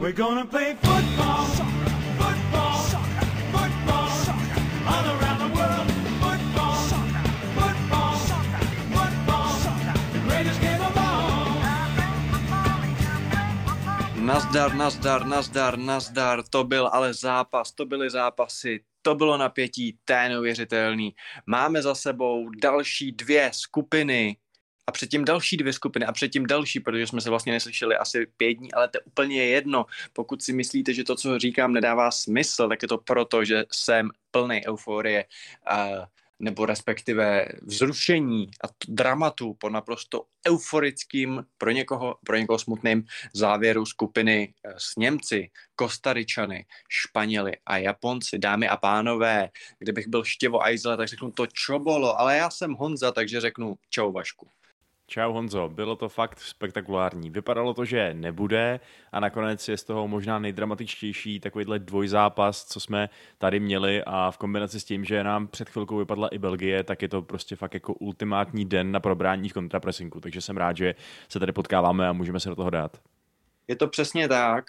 We're gonna play football. Nazdar, nazdar, nazdar, nazdar, to byl ale zápas, to byly zápasy, to bylo napětí, to je neuvěřitelný. Máme za sebou další dvě skupiny a předtím další dvě skupiny a předtím další, protože jsme se vlastně neslyšeli asi pět dní, ale to je úplně jedno. Pokud si myslíte, že to, co říkám, nedává smysl, tak je to proto, že jsem plný euforie. Uh, nebo respektive vzrušení a dramatu po naprosto euforickým, pro někoho, pro někoho smutným závěru skupiny eh, s Němci, Kostaričany, Španěli a Japonci. Dámy a pánové, kdybych byl Štěvo Ajzle, tak řeknu to čobolo, ale já jsem Honza, takže řeknu čau Vašku. Čau Honzo, bylo to fakt spektakulární. Vypadalo to, že nebude a nakonec je z toho možná nejdramatičtější takovýhle dvojzápas, co jsme tady měli a v kombinaci s tím, že nám před chvilkou vypadla i Belgie, tak je to prostě fakt jako ultimátní den na probrání v kontrapresinku, takže jsem rád, že se tady potkáváme a můžeme se do toho dát. Je to přesně tak.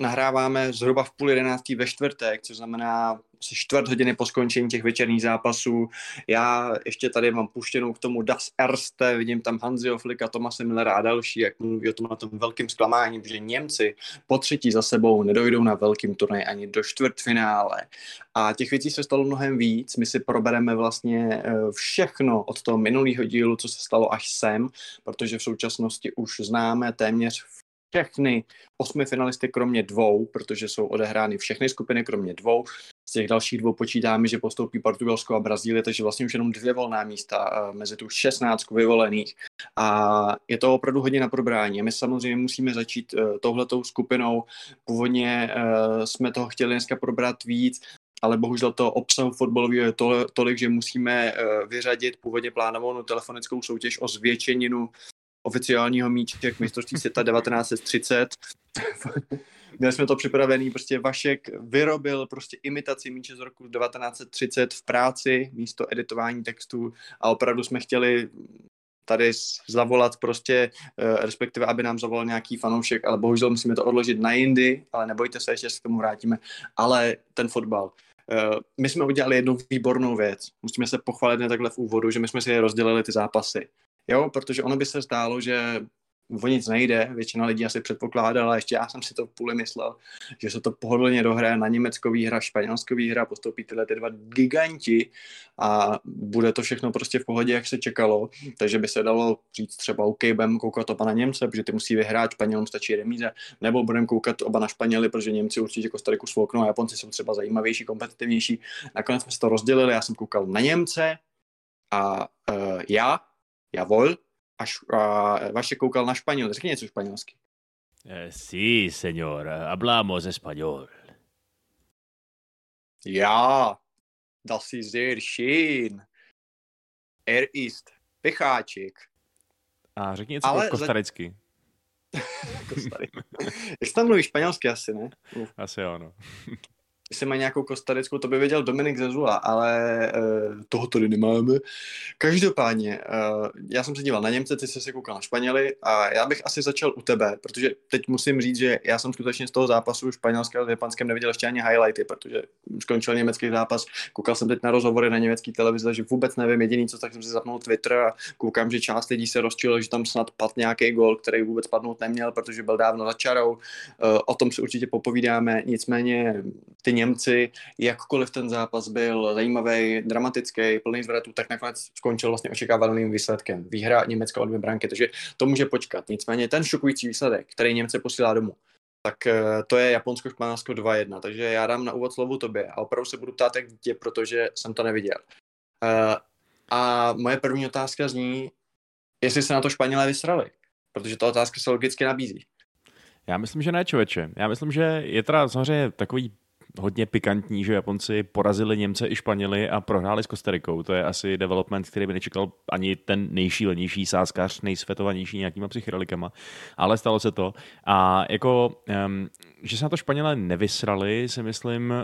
Nahráváme zhruba v půl jedenáctý ve čtvrtek, což znamená asi čtvrt hodiny po skončení těch večerních zápasů. Já ještě tady mám puštěnou k tomu Das Erste, vidím tam Hanziho Flika, Tomase Millera a další, jak mluví o tom na tom velkým zklamání, že Němci po třetí za sebou nedojdou na velkým turnaj ani do čtvrtfinále. A těch věcí se stalo mnohem víc. My si probereme vlastně eh, všechno od toho minulého dílu, co se stalo až sem, protože v současnosti už známe téměř všechny osmi finalisty kromě dvou, protože jsou odehrány všechny skupiny kromě dvou. Z těch dalších dvou počítáme, že postoupí Portugalsko a Brazílie, takže vlastně už jenom dvě volná místa eh, mezi tu 16 vyvolených. A je to opravdu hodně na probrání. My samozřejmě musíme začít eh, touhletou skupinou. Původně eh, jsme toho chtěli dneska probrat víc, ale bohužel to obsahu fotbalového je to, tolik, že musíme vyřadit původně plánovanou telefonickou soutěž o zvětšeninu oficiálního míček mistrovství světa 1930. Měli jsme to připravený, prostě Vašek vyrobil prostě imitaci míče z roku 1930 v práci místo editování textů a opravdu jsme chtěli tady zavolat prostě, eh, respektive aby nám zavolal nějaký fanoušek, ale bohužel musíme to odložit na jindy, ale nebojte se, ještě se k tomu vrátíme, ale ten fotbal. Eh, My jsme udělali jednu výbornou věc. Musíme se pochválit ne takhle v úvodu, že my jsme si rozdělili ty zápasy. Jo, protože ono by se zdálo, že o nic nejde, většina lidí asi předpokládala, ještě já jsem si to v půli myslel, že se to pohodlně dohraje na Německo výhra, Španělsko výhra, postoupí tyhle ty dva giganti a bude to všechno prostě v pohodě, jak se čekalo, takže by se dalo říct třeba OK, budeme koukat oba na Němce, protože ty musí vyhrát, Španělům stačí remíze, nebo budeme koukat oba na Španěli, protože Němci určitě Kostariku svouknou a Japonci jsou třeba zajímavější, kompetitivnější. Nakonec jsme se to rozdělili, já jsem koukal na Němce a uh, já, Javol, a, š- a Vaše koukal na Španěl. Řekni něco španělsky. Eh, sí, señor, hablamos español. Ja, das ist sehr schön. Er ist Pecháček. A řekni něco Ale za- kostaricky. Kostary. Jak se tam mluví španělsky asi, ne? Asi jo, no. Jestli má nějakou kostarickou, to by věděl Dominik Zezula, ale uh, toho tady nemáme. Každopádně, uh, já jsem se díval na Němce, ty jsi se koukal na Španěli a já bych asi začal u tebe, protože teď musím říct, že já jsem skutečně z toho zápasu španělského s japonském neviděl ještě ani highlighty, protože skončil německý zápas, koukal jsem teď na rozhovory na německé televizi, takže vůbec nevím, jediný co, tak jsem si zapnul Twitter a koukám, že část lidí se rozčilo, že tam snad padl nějaký gol, který vůbec padnout neměl, protože byl dávno za čarou. Uh, o tom si určitě popovídáme, nicméně ty Němci, jakkoliv ten zápas byl zajímavý, dramatický, plný zvratů, tak nakonec skončil vlastně očekávaným výsledkem. Výhra Německa o dvě branky, takže to může počkat. Nicméně ten šokující výsledek, který Němce posílá domů, tak eh, to je Japonsko-Španělsko 2-1. Takže já dám na úvod slovo tobě a opravdu se budu ptát jak dítě, protože jsem to neviděl. Eh, A moje první otázka zní, jestli se na to Španělé vysrali, protože ta otázka se logicky nabízí. Já myslím, že ne, člověče. Já myslím, že je teda samozřejmě takový hodně pikantní, že Japonci porazili Němce i Španěli a prohráli s Kostarikou. To je asi development, který by nečekal ani ten nejšílenější sázkař, nejsvětovanější nějakýma psychedelikama, ale stalo se to. A jako, um, že se na to Španělé nevysrali, si myslím,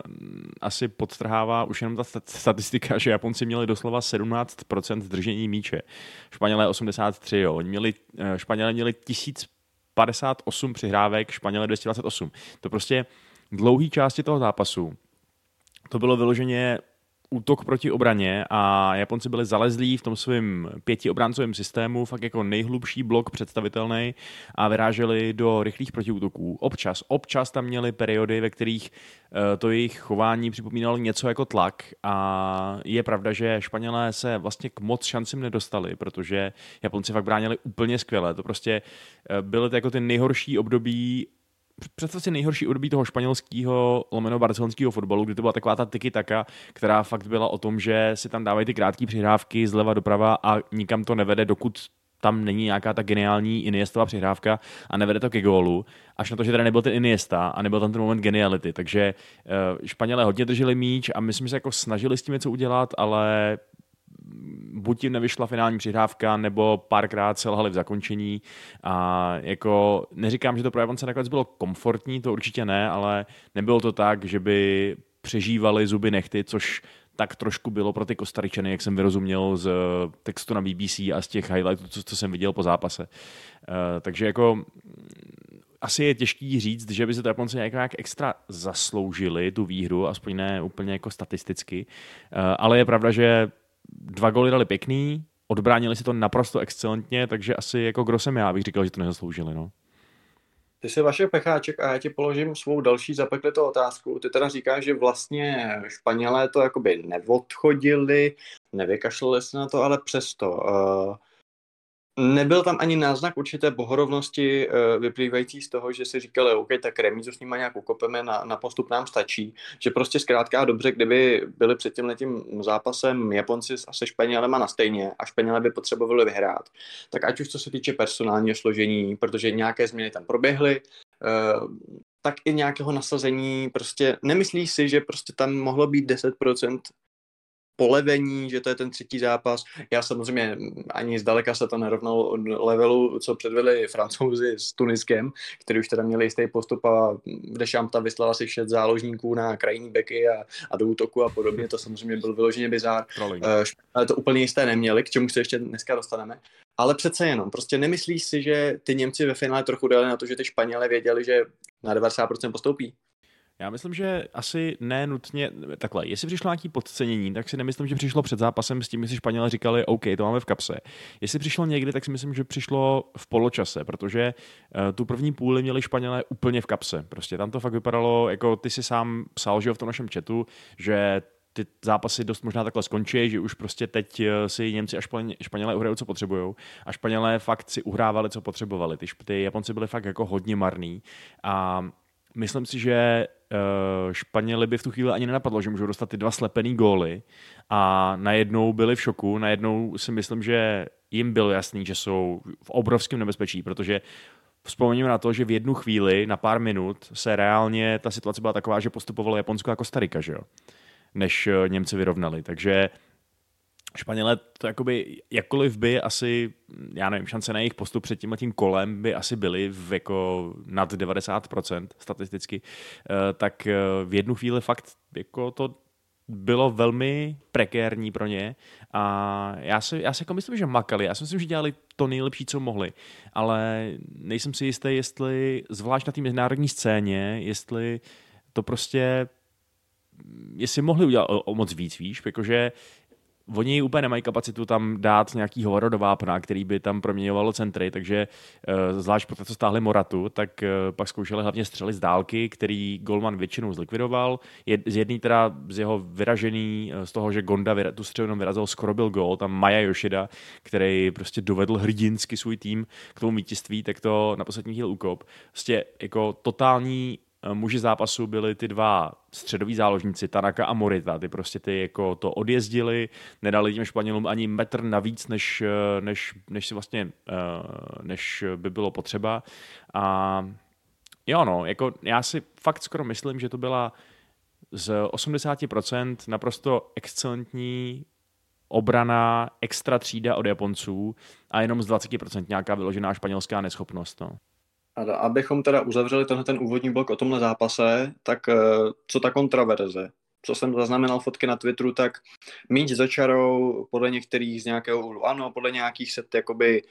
asi podtrhává už jenom ta stat- statistika, že Japonci měli doslova 17% držení míče. Španělé 83, jo. Oni měli, eh, Španělé měli 1000 58 přihrávek, Španělé 228. To prostě dlouhý části toho zápasu to bylo vyloženě útok proti obraně a Japonci byli zalezlí v tom svém pětiobráncovém systému, fakt jako nejhlubší blok představitelný a vyráželi do rychlých protiútoků. Občas, občas tam měli periody, ve kterých eh, to jejich chování připomínalo něco jako tlak a je pravda, že Španělé se vlastně k moc šancím nedostali, protože Japonci fakt bránili úplně skvěle. To prostě eh, byly to jako ty nejhorší období představ si nejhorší období toho španělského lomeno barcelonského fotbalu, kdy to byla taková ta tiki taka, která fakt byla o tom, že si tam dávají ty krátké přihrávky zleva doprava a nikam to nevede, dokud tam není nějaká ta geniální Iniestová přihrávka a nevede to ke gólu, až na to, že tady nebyl ten Iniesta a nebyl tam ten moment geniality. Takže uh, Španělé hodně drželi míč a my jsme se jako snažili s tím něco udělat, ale buď jim nevyšla finální přihrávka, nebo párkrát selhali v zakončení a jako neříkám, že to pro Japonce nakonec bylo komfortní, to určitě ne, ale nebylo to tak, že by přežívali zuby nechty, což tak trošku bylo pro ty Kostaričany, jak jsem vyrozuměl z textu na BBC a z těch highlightů, co, co jsem viděl po zápase. Uh, takže jako asi je těžký říct, že by se to Japonci nějak, nějak extra zasloužili tu výhru, aspoň ne úplně jako statisticky, uh, ale je pravda, že dva góly dali pěkný, odbránili si to naprosto excelentně, takže asi jako kdo jsem já, bych říkal, že to nezasloužili. No. Ty jsi vaše pecháček a já ti položím svou další zapeklitou otázku. Ty teda říkáš, že vlastně Španělé to jakoby neodchodili, nevykašlali se na to, ale přesto. Uh, Nebyl tam ani náznak určité bohorovnosti uh, vyplývající z toho, že si říkali, OK, tak remízu s nimi nějak ukopeme, na, na postup nám stačí. Že prostě zkrátka a dobře, kdyby byli před tím letím zápasem Japonci se Španělema na stejně a Španělé by potřebovali vyhrát, tak ať už co se týče personálního složení, protože nějaké změny tam proběhly, uh, tak i nějakého nasazení, prostě nemyslíš si, že prostě tam mohlo být 10% polevení, že to je ten třetí zápas. Já samozřejmě ani zdaleka se to nerovnalo levelu, co předvedli francouzi s Tuniskem, který už teda měli jistý postup a Dešamta vyslala si šest záložníků na krajní beky a, a do útoku a podobně. To samozřejmě byl vyloženě bizár. Uh, ale to úplně jisté neměli, k čemu se ještě dneska dostaneme. Ale přece jenom, prostě nemyslíš si, že ty Němci ve finále trochu dali na to, že ty Španělé věděli, že na 90% postoupí? Já myslím, že asi ne nutně takhle. Jestli přišlo nějaký podcenění, tak si nemyslím, že přišlo před zápasem s tím, že si Španělé říkali, OK, to máme v kapse. Jestli přišlo někdy, tak si myslím, že přišlo v poločase, protože uh, tu první půli měli Španělé úplně v kapse. Prostě tam to fakt vypadalo, jako ty si sám psal, že v tom našem chatu, že ty zápasy dost možná takhle skončí, že už prostě teď eh, si Němci a Španělé uhrajou, co potřebují. A Španělé fakt si uhrávali, co potřebovali. Ty, ty Japonci byli fakt jako hodně marný. A myslím si, že uh, Španěli by v tu chvíli ani nenapadlo, že můžou dostat ty dva slepený góly a najednou byli v šoku, najednou si myslím, že jim bylo jasný, že jsou v obrovském nebezpečí, protože Vzpomeňme na to, že v jednu chvíli, na pár minut, se reálně ta situace byla taková, že postupovalo Japonsko jako Starika, že jo? než eh, Němci vyrovnali. Takže Španělé to jakoby, jakkoliv by asi, já nevím, šance na jejich postup před tím tím kolem by asi byly v jako nad 90% statisticky, eh, tak eh, v jednu chvíli fakt jako to bylo velmi prekérní pro ně a já si, já si jako myslím, že makali. Já si myslím, že dělali to nejlepší, co mohli, ale nejsem si jistý, jestli zvlášť na té mezinárodní scéně, jestli to prostě jestli mohli udělat o, o moc víc, víš, protože Oni úplně nemají kapacitu tam dát nějaký hovor do vápna, který by tam proměňovalo centry, takže uh, zvlášť po to, co stáhli Moratu, tak uh, pak zkoušeli hlavně střely z dálky, který Golman většinou zlikvidoval. Z jedný teda z jeho vyražený, uh, z toho, že Gonda tu střelu vyrazil, skoro byl gol, tam Maja Yoshida, který prostě dovedl hrdinsky svůj tým k tomu vítězství, tak to na poslední chvíli ukop. Prostě jako totální Eh, muži zápasu byli ty dva středoví záložníci, Tanaka a Morita. Ty prostě ty jako to odjezdili, nedali těm Španělům ani metr navíc, než, eh, než, než si vlastně, eh, než by bylo potřeba. A jo no, jako já si fakt skoro myslím, že to byla z 80% naprosto excelentní obrana, extra třída od Japonců a jenom z 20% nějaká vyložená španělská neschopnost. No. A abychom teda uzavřeli tenhle ten úvodní blok o tomhle zápase, tak eh, co ta kontraverze? Co jsem zaznamenal fotky na Twitteru, tak míč za čarou podle některých z nějakého úhlu ano, podle nějakých set jakoby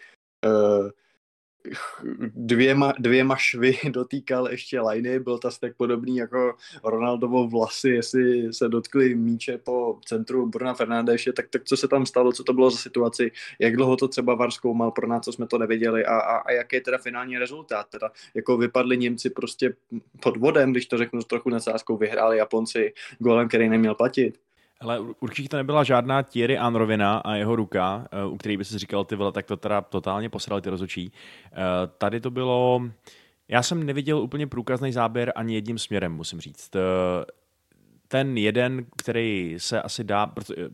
uh, dvěma, dvěma švy dotýkal ještě lajny, byl to tak podobný jako Ronaldovo vlasy, jestli se dotkli míče po centru Bruna Fernandéše, tak, tak co se tam stalo, co to bylo za situaci, jak dlouho to třeba VAR zkoumal, pro nás, co jsme to nevěděli a, a, a jaký je teda finální rezultát, teda jako vypadli Němci prostě pod vodem, když to řeknu s trochu nadsázkou, vyhráli Japonci golem, který neměl platit. Ale určitě to nebyla žádná Thierry Anrovina a jeho ruka, eh, u který by si říkal, ty vole, tak to teda totálně posrali ty rozočí. Eh, tady to bylo... Já jsem neviděl úplně průkazný záběr ani jedním směrem, musím říct. Eh, ten jeden, který se asi dá, protože,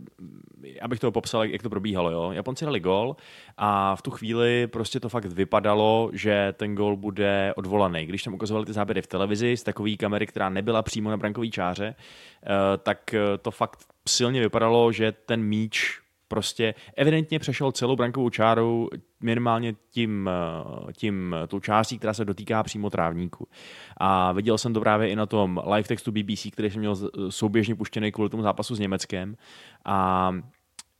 abych to popsal, jak to probíhalo, jo. Japonci dali gol a v tu chvíli prostě to fakt vypadalo, že ten gol bude odvolaný. Když tam ukazovali ty záběry v televizi z takové kamery, která nebyla přímo na brankový čáře, tak to fakt silně vypadalo, že ten míč prostě evidentně přešel celou brankovou čárou minimálně tím, eh, tím tou částí, která se dotýká přímo trávníku. A viděl jsem to právě i na tom live textu BBC, který jsem měl souběžně puštěný kvůli tomu zápasu s Německem. A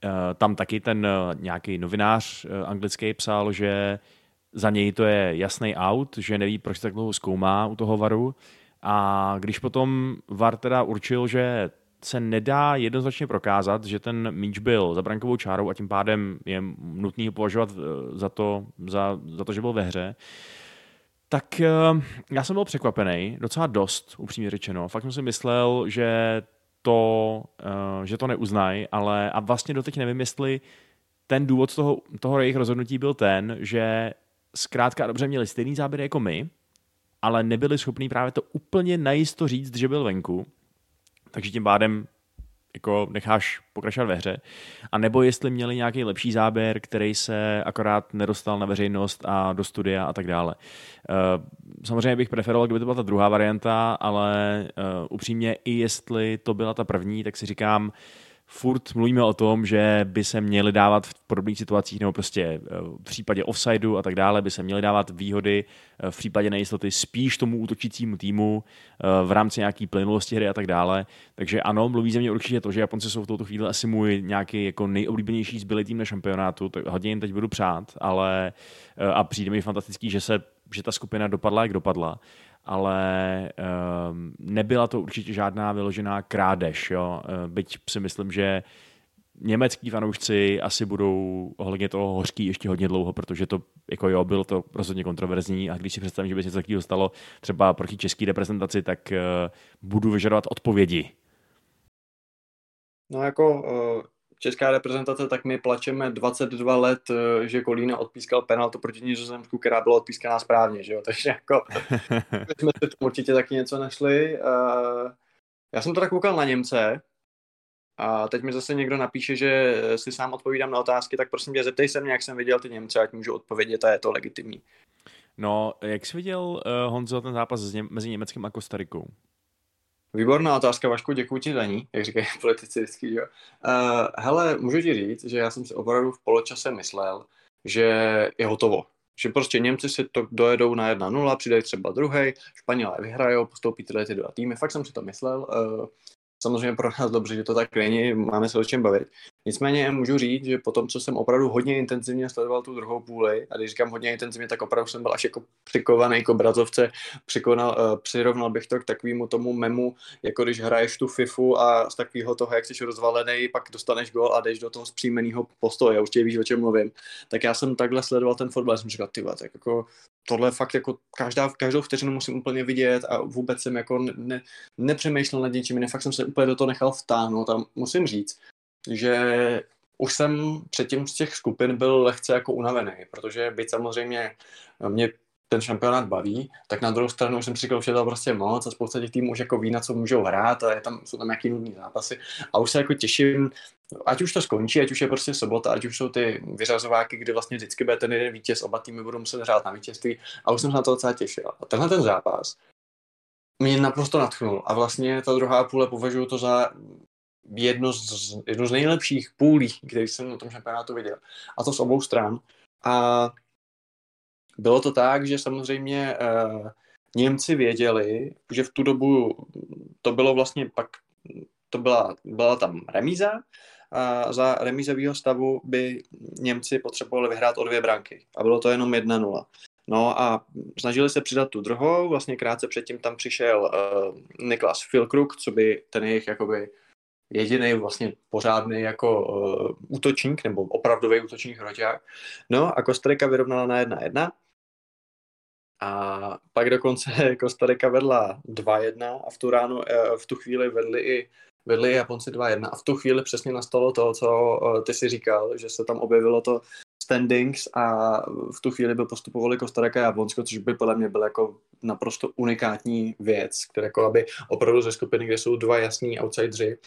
eh, tam taky ten eh, nějaký novinář anglický psal, že za něj to je jasný out, že neví, proč tak dlouho zkoumá u toho varu. A když potom VAR teda určil, že se nedá jednoznačně prokázat, že ten míč byl za brankovou čárou a tím pádem je nutný ho považovat eh, za to, za, za to, že byl ve hře, tak eh, já jsem byl překvapený, docela dost, upřímně řečeno. Fakt jsem si myslel, že to, eh, že to neuznají, ale a vlastně doteď nevím, jestli ten důvod toho, toho jejich rozhodnutí byl ten, že zkrátka dobře měli stejný záběr jako my, ale nebyli schopní právě to úplně najisto říct, že byl venku takže tím pádem jako necháš pokračovat ve hře. A nebo jestli měli nějaký lepší záběr, který se akorát nedostal na veřejnost a do studia a tak dále. Eh, samozřejmě bych preferoval, kdyby to byla ta druhá varianta, ale eh, upřímně i jestli to byla ta první, tak si říkám, furt mluvíme o tom, že by se měly dávat v podobných situacích, nebo prostě eh, v případě offsideu a tak dále, by se měly dávat výhody eh, v případě nejistoty spíš tomu útočícímu týmu eh, v rámci nějaký plynulosti hry a tak dále. Takže ano, mluví ze mě určitě to, že Japonci jsou v touto chvíli asi můj nějaký jako nejoblíbenější zbylý tým na šampionátu, tak hodně jim teď budu přát, ale a přijde mi fantastický, že se že ta skupina dopadla, jak dopadla ale um, nebyla to určitě žádná vyložená krádež. Jo? Eh, byť si myslím, že německý fanoušci asi budou ohledně toho hořký ještě hodně dlouho, protože to jako jo, bylo to rozhodně kontroverzní a když si představím, že by se něco takového stalo třeba proti české reprezentaci, tak uh, budu vyžadovat odpovědi. No jako uh, česká reprezentace, tak my plačeme 22 let, eh, že Kolína odpískal penaltu proti Nizozemsku, která byla odpískaná správně, že jo? Takže jako jsme si určitě taky něco našli. Eh, já jsem tak koukal na Němce a teď mi zase někdo napíše, že si sám odpovídám na otázky, tak prosím tě, zeptej se mě, jak jsem viděl ty Němce, ať můžu odpovědět a je to legitimní. No, jak jsi viděl, uh, Honzo, ten zápas mezi Německem a Kostarikou? Výborná otázka, Vašku, děkuji ti za ní, jak říkají politici vždycky, jo. Uh, hele, můžu ti říct, že já jsem si opravdu v poločase myslel, že je hotovo. Že prostě Němci si to dojedou na 1-0, přidají třeba druhý, Španělé vyhrajou, postoupí tyhle ty dva týmy. Fakt jsem si to myslel. Uh, samozřejmě pro nás dobře, že to tak není, máme se o čem bavit. Nicméně můžu říct, že po tom, co jsem opravdu hodně intenzivně sledoval tu druhou půli, a když říkám hodně intenzivně, tak opravdu jsem byl až jako přikovaný jako brazovce, přikonal, uh, přirovnal bych to k takovému tomu memu, jako když hraješ tu FIFU a z takového toho, jak jsi rozvalený, pak dostaneš gol a jdeš do toho zpříjmeného postoje, určitě víš, o čem mluvím. Tak já jsem takhle sledoval ten fotbal, jsem říkal, ty tak jako tohle fakt jako každá, každou vteřinu musím úplně vidět a vůbec jsem jako ne, nepřemýšlel nad něčím, ne, fakt jsem se úplně do toho nechal vtáhnout a musím říct, že už jsem předtím z těch skupin byl lehce jako unavený, protože byť samozřejmě mě ten šampionát baví, tak na druhou stranu už jsem si říkal, že je to prostě moc a spousta těch týmů už jako ví, na co můžou hrát a je tam, jsou tam nějaký nudný zápasy. A už se jako těším, ať už to skončí, ať už je prostě sobota, ať už jsou ty vyřazováky, kde vlastně vždycky bude ten jeden vítěz, oba týmy budou muset hrát na vítězství. A už jsem se na to docela těšil. A tenhle ten zápas mě naprosto natchnul a vlastně ta druhá půle považuji to za jedno z, jedno z nejlepších půlí, který jsem na tom šampionátu viděl. A to z obou stran. A bylo to tak, že samozřejmě uh, Němci věděli, že v tu dobu to bylo vlastně pak, to byla, byla tam remíza, a za remízového stavu by Němci potřebovali vyhrát o dvě branky. A bylo to jenom 1-0. No a snažili se přidat tu druhou, vlastně krátce předtím tam přišel uh, Niklas Filkruk, co by ten jejich jakoby jediný vlastně pořádný jako uh, útočník, nebo opravdový útočník hroťák. No a Kostarika vyrovnala na 1-1. A pak dokonce Kostarika vedla 2-1 a v tu ránu, uh, v tu chvíli vedli i vedli Japonci 2-1 a v tu chvíli přesně nastalo to, co uh, ty si říkal, že se tam objevilo to standings a v tu chvíli by postupovali Kostarika a Japonsko, což by podle mě byl jako naprosto unikátní věc, které jako aby opravdu ze skupiny, kde jsou dva jasní outsidři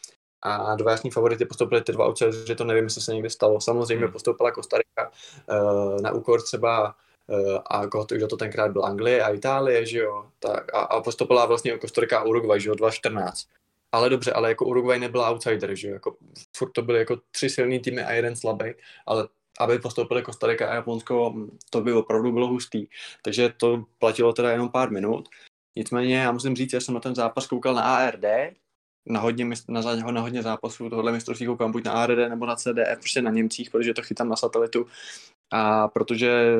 a dva jasní favority postoupili ty dva outsidři, to nevím, jestli se někdy stalo. Samozřejmě hmm. postoupila Kostarika uh, na úkor třeba uh, a kdo to tenkrát byl Anglie a Itálie, že jo, tak, a, a postoupila vlastně Kostarika a Uruguay, že jo, 2014. Ale dobře, ale jako Uruguay nebyla outsider, že jo, jako furt to byly jako tři silný týmy a jeden slabý, ale aby postoupili Kostarika a Japonsko, to by opravdu bylo hustý. Takže to platilo teda jenom pár minut. Nicméně já musím říct, že jsem na ten zápas koukal na ARD, na hodně, na, na hodně zápasů tohle mistrovství koukám buď na ARD nebo na CDF, prostě na Němcích, protože to chytám na satelitu a protože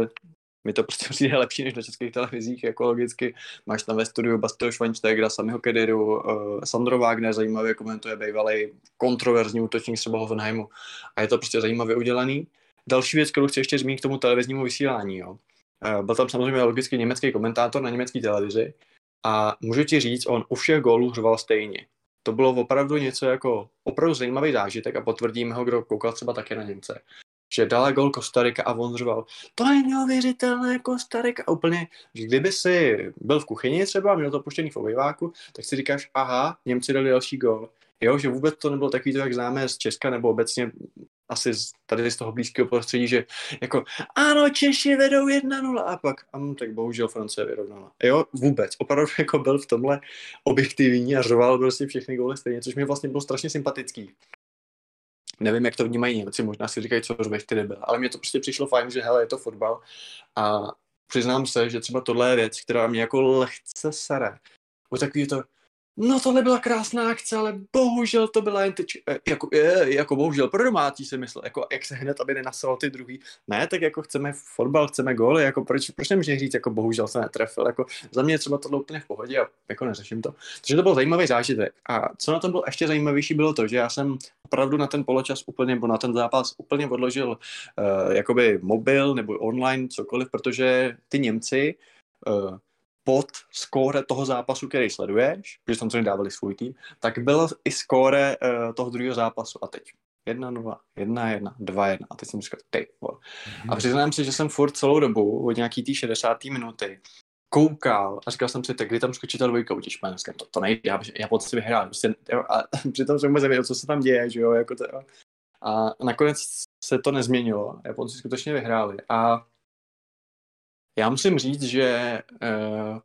mi to prostě přijde lepší než na českých televizích, jako logicky. Máš tam ve studiu Bastio Schweinsteigera, Samiho Kediru, uh, Sandro Wagner zajímavě komentuje bývalý kontroverzní útočník třeba Hoffenheimu a je to prostě zajímavě udělaný. Další věc, kterou chci ještě zmínit k tomu televiznímu vysílání. Jo. Uh, byl tam samozřejmě logicky německý komentátor na německé televizi a můžu ti říct, on u všech gólů řval stejně. To bylo opravdu něco jako opravdu zajímavý zážitek a potvrdíme ho, kdo koukal třeba také na Němce že dala gol Kostarika a on řval, to je neuvěřitelné Kostarika. A úplně, že kdyby si byl v kuchyni třeba a měl to puštěný v obejváku, tak si říkáš, aha, Němci dali další gol. Jo, že vůbec to nebylo takový to, jak známe z Česka nebo obecně asi z, tady z toho blízkého prostředí, že jako ano, Češi vedou 1-0 a pak, a tak bohužel Francie vyrovnala. Jo, vůbec. Opravdu jako byl v tomhle objektivní a řoval prostě všechny góly stejně, což mi vlastně bylo strašně sympatický. Nevím, jak to vnímají Němci, možná si říkají, co řveš ty debil, ale mně to prostě přišlo fajn, že hele, je to fotbal a přiznám se, že třeba tohle je věc, která mě jako lehce sere. Bo takový to, no tohle byla krásná akce, ale bohužel to byla jen tyč, eh, jako, je, jako bohužel pro domácí si myslel, jako jak se hned, aby nenasal ty druhý. Ne, tak jako chceme fotbal, chceme góly, jako proč, proč nemůže říct, jako bohužel se netrefil, jako za mě třeba tohle úplně v pohodě a jako neřeším to. Takže to byl zajímavý zážitek. A co na tom bylo ještě zajímavější, bylo to, že já jsem opravdu na ten poločas úplně, nebo na ten zápas úplně odložil uh, jakoby mobil nebo online, cokoliv, protože ty Němci uh, pod skóre toho zápasu, který sleduješ, protože samozřejmě dávali svůj tým, tak bylo i skóre uh, toho druhého zápasu a teď 1-0, 1-1, 2-1 a teď jsem říkal, ty mm-hmm. A přiznám si, že jsem furt celou dobu od nějaký té 60. minuty koukal a říkal jsem si, tak kdy tam skočí ta dvojka u těch španělském, to, to nejde, já, já si vyhrál, prostě, jo, a přitom jsem vůbec nevěděl, co se tam děje, že jo, jako to, jo. A nakonec se to nezměnilo, Japonci skutečně vyhráli a já musím říct, že, uh,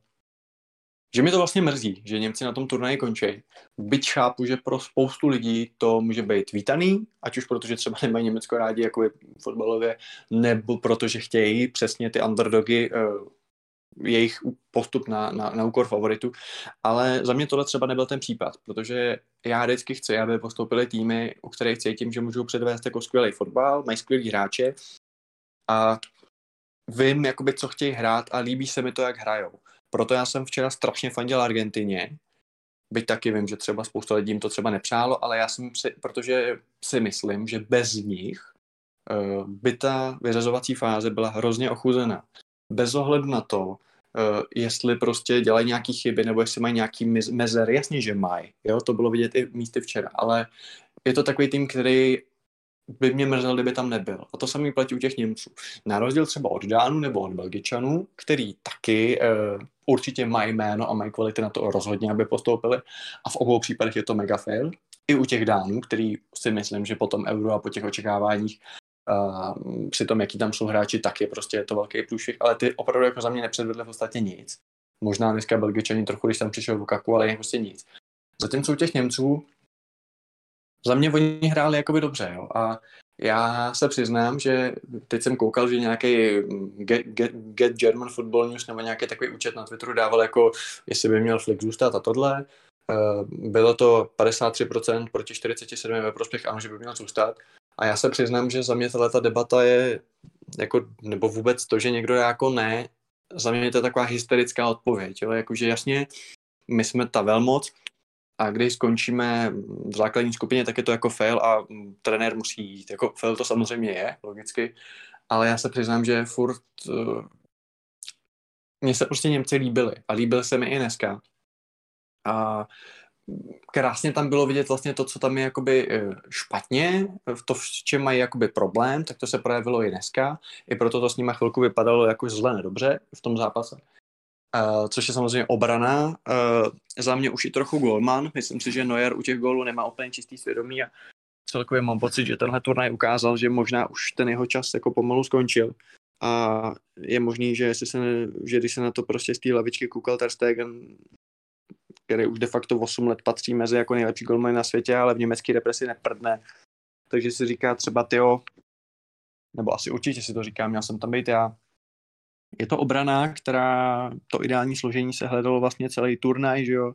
že mi to vlastně mrzí, že Němci na tom turnaji končí. Byť chápu, že pro spoustu lidí to může být vítaný, ať už protože třeba nemají Německo rádi jako je fotbalově, nebo protože chtějí přesně ty underdogy uh, jejich postup na, na, na úkor favoritu, ale za mě tohle třeba nebyl ten případ, protože já vždycky chci, aby postoupili týmy, u kterých cítím, že můžou předvést jako skvělý fotbal, mají skvělý hráče a vím, jakoby, co chtějí hrát a líbí se mi to, jak hrajou. Proto já jsem včera strašně fandil Argentině, byť taky vím, že třeba spousta lidí jim to třeba nepřálo, ale já jsem si, protože si myslím, že bez nich uh, by ta vyřazovací fáze byla hrozně ochuzená. Bez ohledu na to, uh, jestli prostě dělají nějaký chyby, nebo jestli mají nějaký mezer, jasně, že mají, jo, to bylo vidět i místy včera, ale je to takový tým, který by mě mrzel, kdyby tam nebyl. A to samý platí u těch Němců. Na rozdíl třeba od Dánů nebo od Belgičanů, který taky uh, určitě mají jméno a mají kvality na to rozhodně, aby postoupili. A v obou případech je to mega fail. I u těch Dánů, který si myslím, že po tom euro a po těch očekáváních uh, při tom, jaký tam jsou hráči, tak je prostě to velký průšvih, ale ty opravdu jako za mě nepředvedli v podstatě nic. Možná dneska Belgičani trochu, když tam přišel Lukaku, ale prostě nic. Zatímco u těch Němců za mě oni hráli jakoby dobře, jo. A já se přiznám, že teď jsem koukal, že nějaký get, get, get German Football News nebo nějaký takový účet na Twitteru dával jako, jestli by měl Flick zůstat a tohle. Eh, bylo to 53% proti 47% ve prospěch, ano, že by měl zůstat. A já se přiznám, že za mě ta debata je jako, nebo vůbec to, že někdo jako ne, za mě to je taková hysterická odpověď, jo? jakože jasně, my jsme ta velmoc a když skončíme v základní skupině, tak je to jako fail a trenér musí jít. Jako fail to samozřejmě je, logicky, ale já se přiznám, že furt uh, mně se prostě Němci líbili a líbil se mi i dneska. A krásně tam bylo vidět vlastně to, co tam je jakoby eh, špatně, to, v čem mají jakoby problém, tak to se projevilo i dneska. I proto to s nima chvilku vypadalo jako zle nedobře v tom zápase. Uh, což je samozřejmě obrana. Uh, za mě už i trochu golman. Myslím si, že Neuer u těch gólů nemá úplně čistý svědomí a celkově mám pocit, že tenhle turnaj ukázal, že možná už ten jeho čas jako pomalu skončil. A je možný, že, jestli se, že když se na to prostě z té lavičky koukal Ter Stegen, který už de facto 8 let patří mezi jako nejlepší golmany na světě, ale v německé represi neprdne. Takže si říká třeba, tyjo, nebo asi určitě si to říkám, měl jsem tam být já. Je to obrana, která to ideální složení se hledalo vlastně celý turnaj, že jo.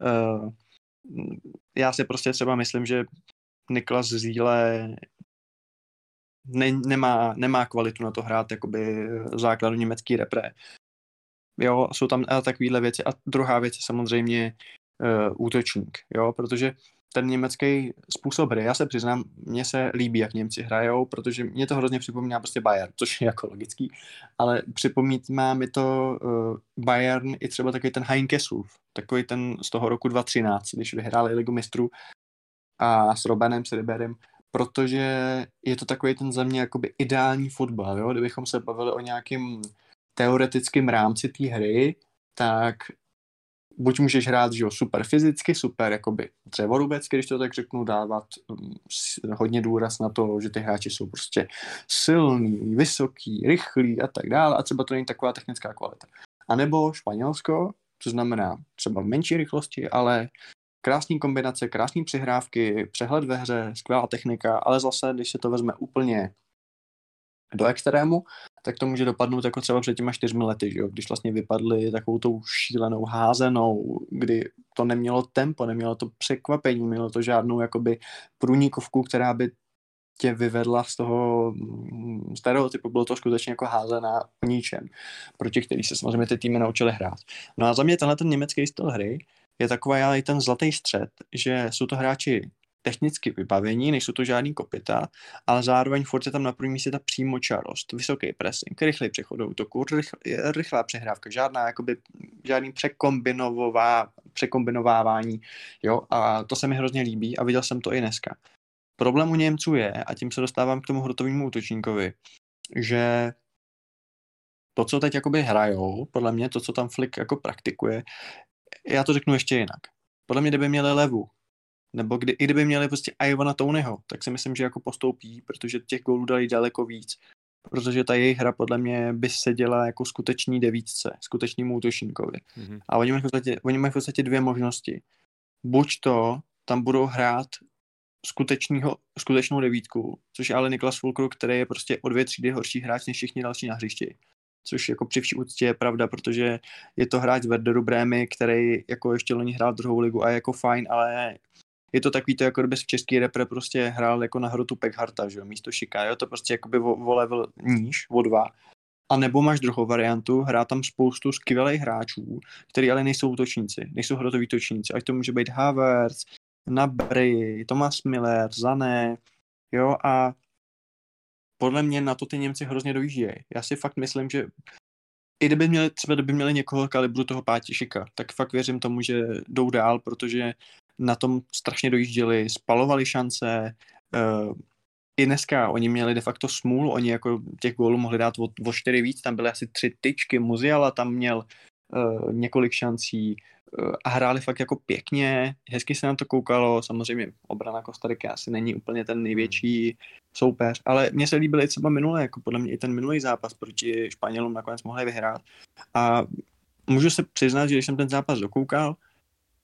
Uh, já si prostě třeba myslím, že Niklas Zíle ne, nemá, nemá kvalitu na to hrát jakoby základu německý repre jo, jsou tam takovéhle věci. A druhá věc je samozřejmě uh, útočník, jo, protože ten německý způsob hry, já se přiznám, mně se líbí, jak Němci hrajou, protože mě to hrozně připomíná prostě Bayern, což je jako logický, ale připomíná mi to uh, Bayern i třeba takový ten Heinkesův, takový ten z toho roku 2013, když vyhráli Ligu mistrů a s Robenem, s Riberem, protože je to takový ten za mě jakoby ideální fotbal, jo? kdybychom se bavili o nějakým teoretickém rámci té hry, tak buď můžeš hrát že jo, super fyzicky, super jakoby dřevorubecky, když to tak řeknu, dávat um, hodně důraz na to, že ty hráči jsou prostě silný, vysoký, rychlý a tak dále a třeba to není taková technická kvalita. A nebo Španělsko, co znamená třeba menší rychlosti, ale krásný kombinace, krásné přihrávky, přehled ve hře, skvělá technika, ale zase, když se to vezme úplně do extrému, tak to může dopadnout jako třeba před těma čtyřmi lety, že jo? když vlastně vypadly takovou tou šílenou házenou, kdy to nemělo tempo, nemělo to překvapení, mělo to žádnou jakoby průnikovku, která by tě vyvedla z toho mm, stereotypu, bylo to skutečně jako házená ničem, proti který se samozřejmě ty týmy naučili hrát. No a za mě tenhle ten německý styl hry je takový ale i ten zlatý střed, že jsou to hráči technicky vybavení, nejsou to žádný kopita, ale zároveň furt je tam na první místě ta přímočarost, vysoký pressing, rychlý přechod do útoku, rychl, rychlá přehrávka, žádná jakoby, žádný překombinová, překombinovávání, jo, a to se mi hrozně líbí a viděl jsem to i dneska. Problém u Němců je, a tím se dostávám k tomu hrotovému útočníkovi, že to, co teď jakoby hrajou, podle mě to, co tam Flick jako praktikuje, já to řeknu ještě jinak. Podle mě, kdyby měli levu, nebo kdy, i kdyby měli prostě Ivana Tonyho, tak si myslím, že jako postoupí, protože těch gólů dali daleko víc. Protože ta jejich hra podle mě by se děla jako skutečný devítce, skutečnému útočníkovi. Mm-hmm. A oni mají, v podstatě, oni mají v podstatě dvě možnosti. Buď to tam budou hrát skutečného, skutečnou devítku, což je ale Niklas Fulkru, který je prostě o dvě třídy horší hráč než všichni další na hřišti. Což jako při vší úctě je pravda, protože je to hráč Werderu Brémy, který jako ještě loni hrál druhou ligu a je jako fajn, ale je to takový to, jako kdyby v český repre prostě hrál jako na hrotu Pekharta, že jo, místo Šika, jo, to prostě jakoby o, level níž, o dva. A nebo máš druhou variantu, hrá tam spoustu skvělých hráčů, který ale nejsou útočníci, nejsou hrotoví útočníci, ať to může být Havertz, Nabry, Thomas Miller, Zané, jo, a podle mě na to ty Němci hrozně dojíždějí. Já si fakt myslím, že i kdyby měli, třeba kdyby měli někoho kalibru toho Pátišika, tak fakt věřím tomu, že jdou dál, protože na tom strašně dojížděli, spalovali šance, uh, i dneska oni měli de facto smůlu, oni jako těch gólů mohli dát o, o čtyři víc, tam byly asi tři tyčky, Muziala tam měl uh, několik šancí uh, a hráli fakt jako pěkně, hezky se nám to koukalo, samozřejmě obrana Kostariky asi není úplně ten největší soupeř, ale mně se líbily třeba minulé, jako podle mě i ten minulý zápas proti Španělům nakonec mohli vyhrát. A můžu se přiznat, že když jsem ten zápas dokoukal,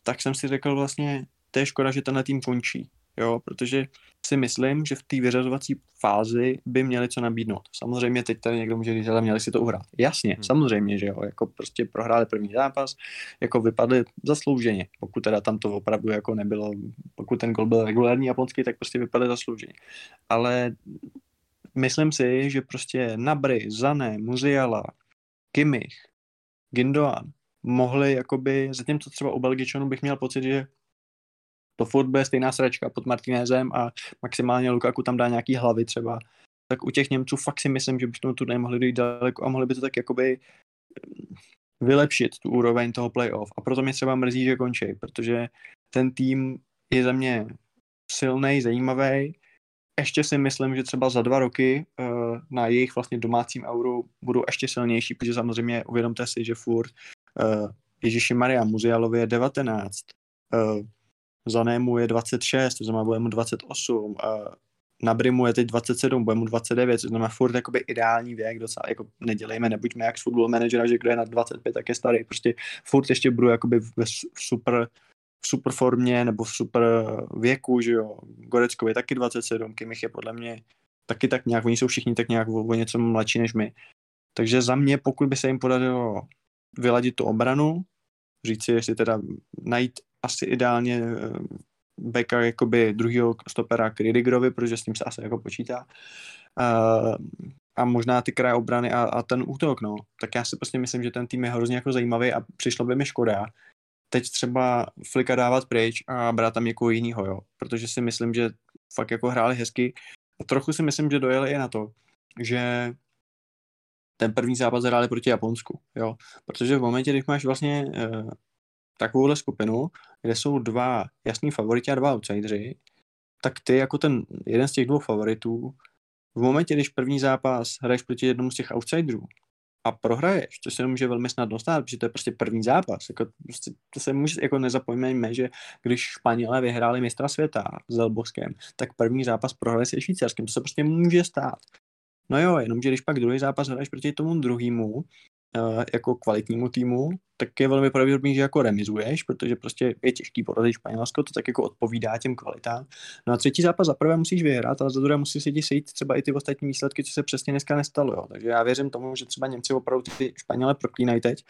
tak jsem si řekl vlastně, to je škoda, že tenhle tým končí, jo, protože si myslím, že v té vyřazovací fázi by měli co nabídnout. Samozřejmě teď tady někdo může říct, ale měli si to uhrát. Jasně, hmm. samozřejmě, že jo, jako prostě prohráli první zápas, jako vypadli zaslouženě, pokud teda tam to opravdu jako nebylo, pokud ten gol byl regulární japonský, tak prostě vypadli zaslouženě. Ale myslím si, že prostě Nabry, Zané, Muziala, Kimmich, Gindoan mohli jakoby, zatímco třeba u Belgičanů bych měl pocit, že to furt bude stejná sračka pod Martinezem a maximálně Lukaku tam dá nějaký hlavy třeba, tak u těch Němců fakt si myslím, že by v tom turnaji mohli dojít daleko a mohli by to tak jakoby vylepšit tu úroveň toho playoff. A proto mě třeba mrzí, že končí, protože ten tým je za mě silný, zajímavý. Ještě si myslím, že třeba za dva roky uh, na jejich vlastně domácím euru budou ještě silnější, protože samozřejmě uvědomte si, že furt Ježíši Maria Muzialovi je 19, uh, Zanému je 26, to znamená bude mu 28, uh, na Brimu je teď 27, bude mu 29, to znamená furt jakoby ideální věk, docela, jako nedělejme, nebuďme jak z football managera, že kdo je na 25, tak je starý, prostě furt ještě budu jakoby v, v super v super formě nebo v super věku, že jo. Goreckovi je taky 27, Kimich je podle mě taky tak nějak, oni jsou všichni tak nějak o něco mladší než my. Takže za mě, pokud by se jim podařilo vyladit tu obranu, říct si, jestli teda najít asi ideálně eh, beka jakoby druhého stopera k Ridigerovi, protože s tím se asi jako počítá. Uh, a možná ty kraje obrany a, a ten útok, no. Tak já si prostě myslím, že ten tým je hrozně jako zajímavý a přišlo by mi škoda teď třeba Flika dávat pryč a brát tam někoho jinýho, jo. Protože si myslím, že fakt jako hráli hezky. A trochu si myslím, že dojeli i na to, že ten první zápas hráli proti Japonsku, jo. Protože v momentě, když máš vlastně uh, takovouhle skupinu, kde jsou dva jasní favoriti a dva outsideri, tak ty jako ten jeden z těch dvou favoritů, v momentě, když první zápas hraješ proti jednomu z těch outsiderů a prohraješ, to se může velmi snadno stát, protože to je prostě první zápas. Jako, prostě, to se může, jako nezapomeňme, že když Španělé vyhráli mistra světa s Elboskem, tak první zápas prohráli se Švýcarskem. To se prostě může stát. No jo, jenomže když pak druhý zápas hraješ proti tomu druhému, uh, jako kvalitnímu týmu, tak je velmi pravděpodobný, že jako remizuješ, protože prostě je těžký porazit Španělsko, to tak jako odpovídá těm kvalitám. No a třetí zápas za prvé musíš vyhrát, ale za druhé musí se ti sejít třeba i ty ostatní výsledky, co se přesně dneska nestalo. Jo. Takže já věřím tomu, že třeba Němci opravdu ty Španěle proklínají teď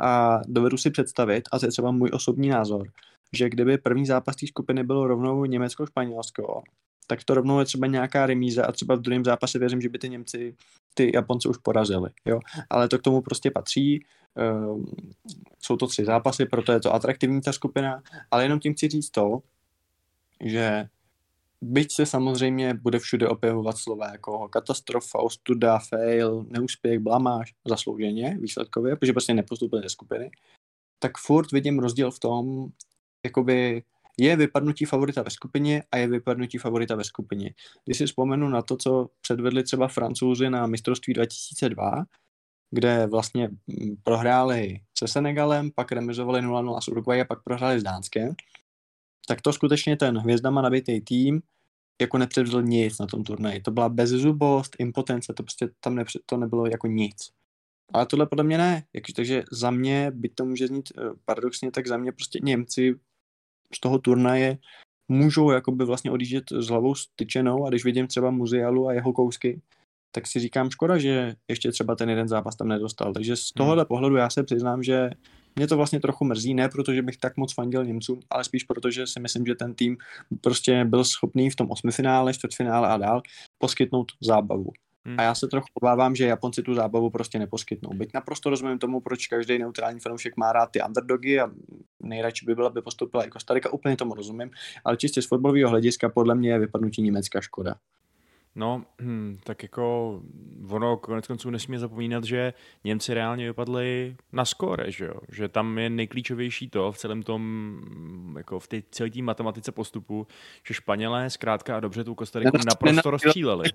a dovedu si představit, a to je třeba můj osobní názor, že kdyby první zápas té skupiny byl rovnou Německo-Španělsko, tak to rovnou je třeba nějaká remíza a třeba v druhém zápase věřím, že by ty Němci ty Japonce už porazili, jo. Ale to k tomu prostě patří, uh, jsou to tři zápasy, proto je to atraktivní ta skupina, ale jenom tím chci říct to, že byť se samozřejmě bude všude objevovat slova jako katastrofa, ostuda, fail, neúspěch, blamáž, zaslouženě, výsledkově, protože prostě nepostupili ze skupiny, tak furt vidím rozdíl v tom, jakoby je vypadnutí favorita ve skupině a je vypadnutí favorita ve skupině. Když si vzpomenu na to, co předvedli třeba francouzi na mistrovství 2002, kde vlastně mm, prohráli se Senegalem, pak remizovali 0-0 s Uruguay a pak prohráli s Dánskem, tak to skutečně ten hvězdama nabitý tým jako nepředvedl nic na tom turnaji. To byla bezzubost, impotence, to prostě tam nepře- to nebylo jako nic. Ale tohle podle mě ne. Jak, takže za mě, by to může znít eh, paradoxně, tak za mě prostě Němci z toho turnaje můžou jakoby vlastně odjíždět s hlavou styčenou a když vidím třeba Muzialu a jeho kousky, tak si říkám škoda, že ještě třeba ten jeden zápas tam nedostal. Takže z tohohle hmm. pohledu já se přiznám, že mě to vlastně trochu mrzí, ne protože bych tak moc fandil Němcům, ale spíš protože si myslím, že ten tým prostě byl schopný v tom osmifinále, čtvrtfinále a dál poskytnout zábavu. Hmm. A já se trochu obávám, že Japonci tu zábavu prostě neposkytnou. Byť naprosto rozumím tomu, proč každý neutrální fanoušek má rád ty underdogy a nejradši by byla, aby postoupila i Kostarika, úplně tomu rozumím, ale čistě z fotbalového hlediska podle mě je vypadnutí Německa škoda. No, hm, tak jako ono konec konců nesmí zapomínat, že Němci reálně vypadli na skóre, že jo? Že tam je nejklíčovější to v celém tom, jako v té celé té matematice postupu, že Španělé zkrátka a dobře tu Kostariku naprosto rozstříleli.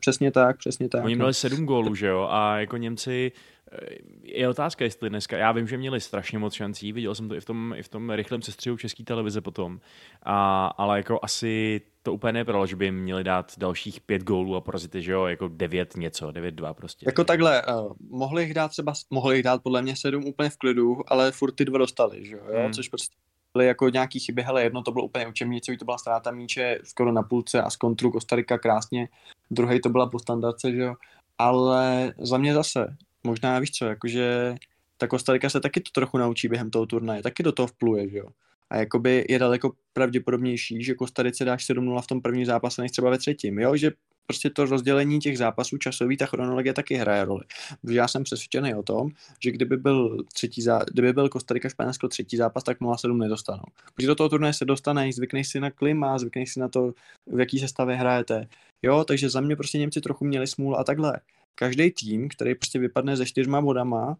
Přesně tak, přesně tak. Oni měli sedm gólů, že jo, a jako Němci eh, je otázka, jestli dneska, já vím, že měli strašně moc šancí, viděl jsem to i v tom, i v tom rychlém sestřihu české televize potom, a, ale jako asi to úplně nebylo, že by jim měli dát dalších pět gólů a porazit že jo, jako devět něco, devět dva prostě. Jako takhle, uh, mohli jich dát třeba, mohli jich dát podle mě sedm úplně v klidu, ale furt ty dva dostali, že jo, hmm. což prostě byly jako nějaký chyby, hele, jedno to bylo úplně učebnicový, to byla ztráta míče skoro na půlce a z kontru Kostarika krásně, druhý to byla po standardce, že jo, ale za mě zase, možná víš co, jakože ta Kostarika se taky to trochu naučí během toho turnaje, taky do toho vpluje, že jo. A jakoby je daleko pravděpodobnější, že Kostarice dáš 7-0 v tom prvním zápase, než třeba ve třetím. Jo, že prostě to rozdělení těch zápasů časový, ta chronologie taky hraje roli. Protože já jsem přesvědčený o tom, že kdyby byl, třetí zá, kdyby byl Kostarika Španělsko třetí zápas, tak 0-7 nedostanou. Protože do toho turnaje se dostaneš, zvykneš si na klima, zvykneš si na to, v jaký sestavě hrajete. Jo, takže za mě prostě Němci trochu měli smůl a takhle. Každý tým, který prostě vypadne se čtyřma bodama,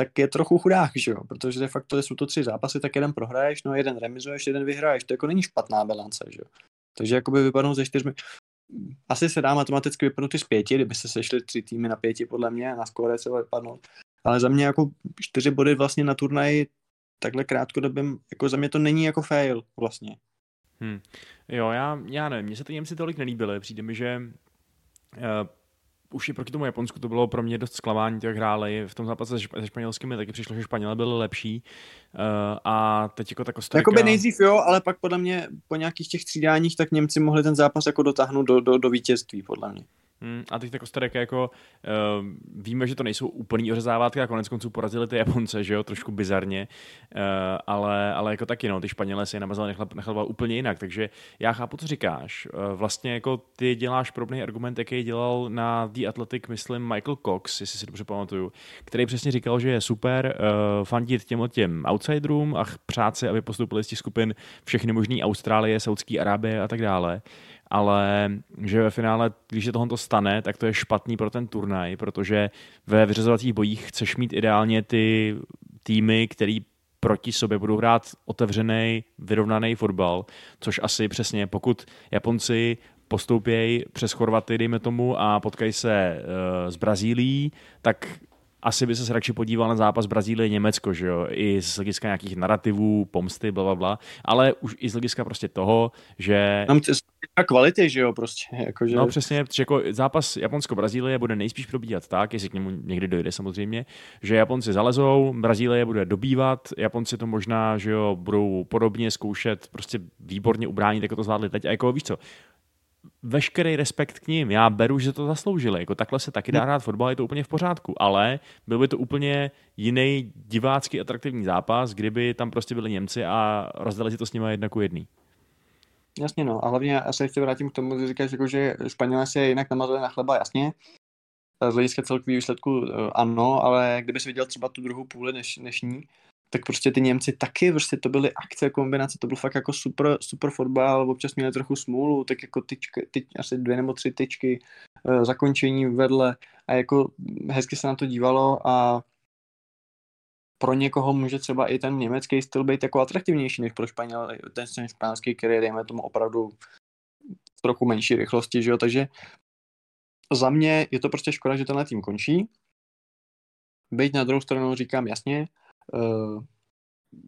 tak je trochu chudák, že jo? protože de facto jsou to tři zápasy, tak jeden prohraješ, no jeden remizuješ, jeden vyhraješ, to jako není špatná bilance, že jo? Takže jakoby vypadnou ze čtyřmi, asi se dá matematicky vypadnout i z pěti, kdyby se sešly tři týmy na pěti, podle mě, na skóre se vypadnout. Ale za mě jako čtyři body vlastně na turnaji takhle krátkodobým, jako za mě to není jako fail vlastně. Hmm. Jo, já, já nevím, mně se ty Němci tolik nelíbily, přijde mi, že uh, už i proti tomu Japonsku to bylo pro mě dost zklamání, jak hráli v tom zápase se španělskými, taky přišlo, že Španělé byli lepší uh, a teď jako ta Kostarika... Jakoby nejdřív jo, ale pak podle mě po nějakých těch střídáních tak Němci mohli ten zápas jako dotáhnout do, do, do vítězství, podle mě. Hmm, a teď ta Kostarika jako uh, víme, že to nejsou úplný ořezávátky a konec konců porazili ty Japonce, že jo, trošku bizarně, uh, ale, ale jako taky no, ty Španělé si je namazali nechleba úplně jinak, takže já chápu, co říkáš. Uh, vlastně jako ty děláš podobný argument, jaký dělal na The Athletic, myslím, Michael Cox, jestli si dobře pamatuju, který přesně říkal, že je super uh, fandit těm těm outsiderům a přát si, aby postupili z těch skupin všechny možný Austrálie, Saudské Arábie a tak dále ale že ve finále, když se tohoto stane, tak to je špatný pro ten turnaj, protože ve vyřazovacích bojích chceš mít ideálně ty týmy, který proti sobě budou hrát otevřený, vyrovnaný fotbal, což asi přesně, pokud Japonci postoupějí přes Chorvaty, dejme tomu, a potkají se uh, s Brazílií, tak asi by se radši podíval na zápas Brazílie Německo, že jo, i z hlediska nějakých narrativů, pomsty, bla, bla, bla, ale už i z hlediska prostě toho, že... Tam a kvality, že jo, prostě. Jako, že... No přesně, že jako zápas Japonsko-Brazílie bude nejspíš probíhat tak, jestli k němu někdy dojde samozřejmě, že Japonci zalezou, Brazílie bude dobývat, Japonci to možná, že jo, budou podobně zkoušet prostě výborně ubránit, jako to zvládli teď. A jako víš co, veškerý respekt k ním. Já beru, že to zasloužili. Jako takhle se taky dá hrát fotbal, je to úplně v pořádku. Ale byl by to úplně jiný divácký atraktivní zápas, kdyby tam prostě byli Němci a rozdali si to s nimi jedna ku jedný. Jasně no, a hlavně já se ještě vrátím k tomu, že říkáš, jako, že Španělé se jinak namazali na chleba, jasně. Z hlediska celkový výsledku eh, ano, ale kdybys viděl třeba tu druhou půli než, dnešní, tak prostě ty Němci taky, prostě to byly akce, kombinace, to byl fakt jako super, super fotbal, občas měli trochu smůlu, tak jako tyčky, ty, asi dvě nebo tři tyčky, uh, zakončení vedle a jako hezky se na to dívalo a pro někoho může třeba i ten německý styl být jako atraktivnější než pro Španěl, ten, španělský, který je, dejme tomu, opravdu trochu menší rychlosti, že jo, takže za mě je to prostě škoda, že tenhle tým končí. Být na druhou stranu říkám jasně, uh,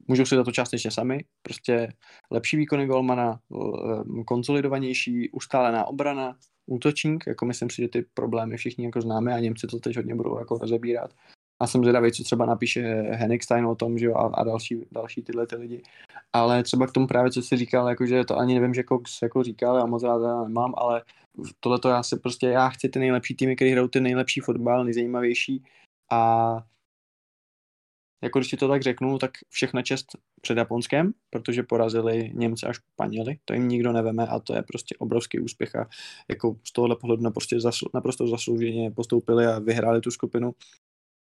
můžou si za to částečně sami, prostě lepší výkony golmana, uh, konsolidovanější, ustálená obrana, útočník, jako myslím si, že ty problémy všichni jako známe a Němci to teď hodně budou jako rozebírat. A jsem zvědavý, co třeba napíše Henigstein o tom, že jo, a, a další, další tyhle ty lidi. Ale třeba k tomu právě, co jsi říkal, jako, že to ani nevím, že Cox jako říkal, já moc rád nemám, ale tohle to já se prostě, já chci ty nejlepší týmy, které hrajou ty nejlepší fotbal, nejzajímavější a jako když ti to tak řeknu, tak všechna čest před Japonskem, protože porazili Němce a Španěli, to jim nikdo neveme a to je prostě obrovský úspěch a jako z tohohle pohledu naprosto, zaslu, naprosto zaslouženě postoupili a vyhráli tu skupinu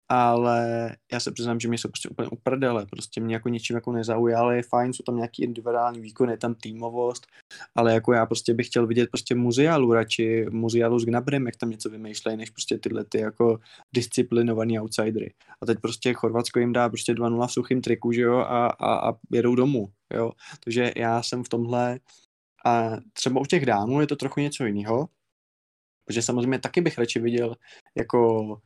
ale já se přiznám, že mě jsou prostě úplně uprdele, prostě mě jako ničím jako nezaujali, fajn, jsou tam nějaký individuální výkon, je tam týmovost, ale jako já prostě bych chtěl vidět prostě muziálu radši, muziálu s Gnabrem, jak tam něco vymýšlejí, než prostě tyhle ty jako disciplinovaný outsidery. A teď prostě Chorvatsko jim dá prostě 2-0 v suchým triku, že jo, a, a, a jedou domů, jo. Takže já jsem v tomhle a třeba u těch dámů je to trochu něco jiného, protože samozřejmě taky bych radši viděl jako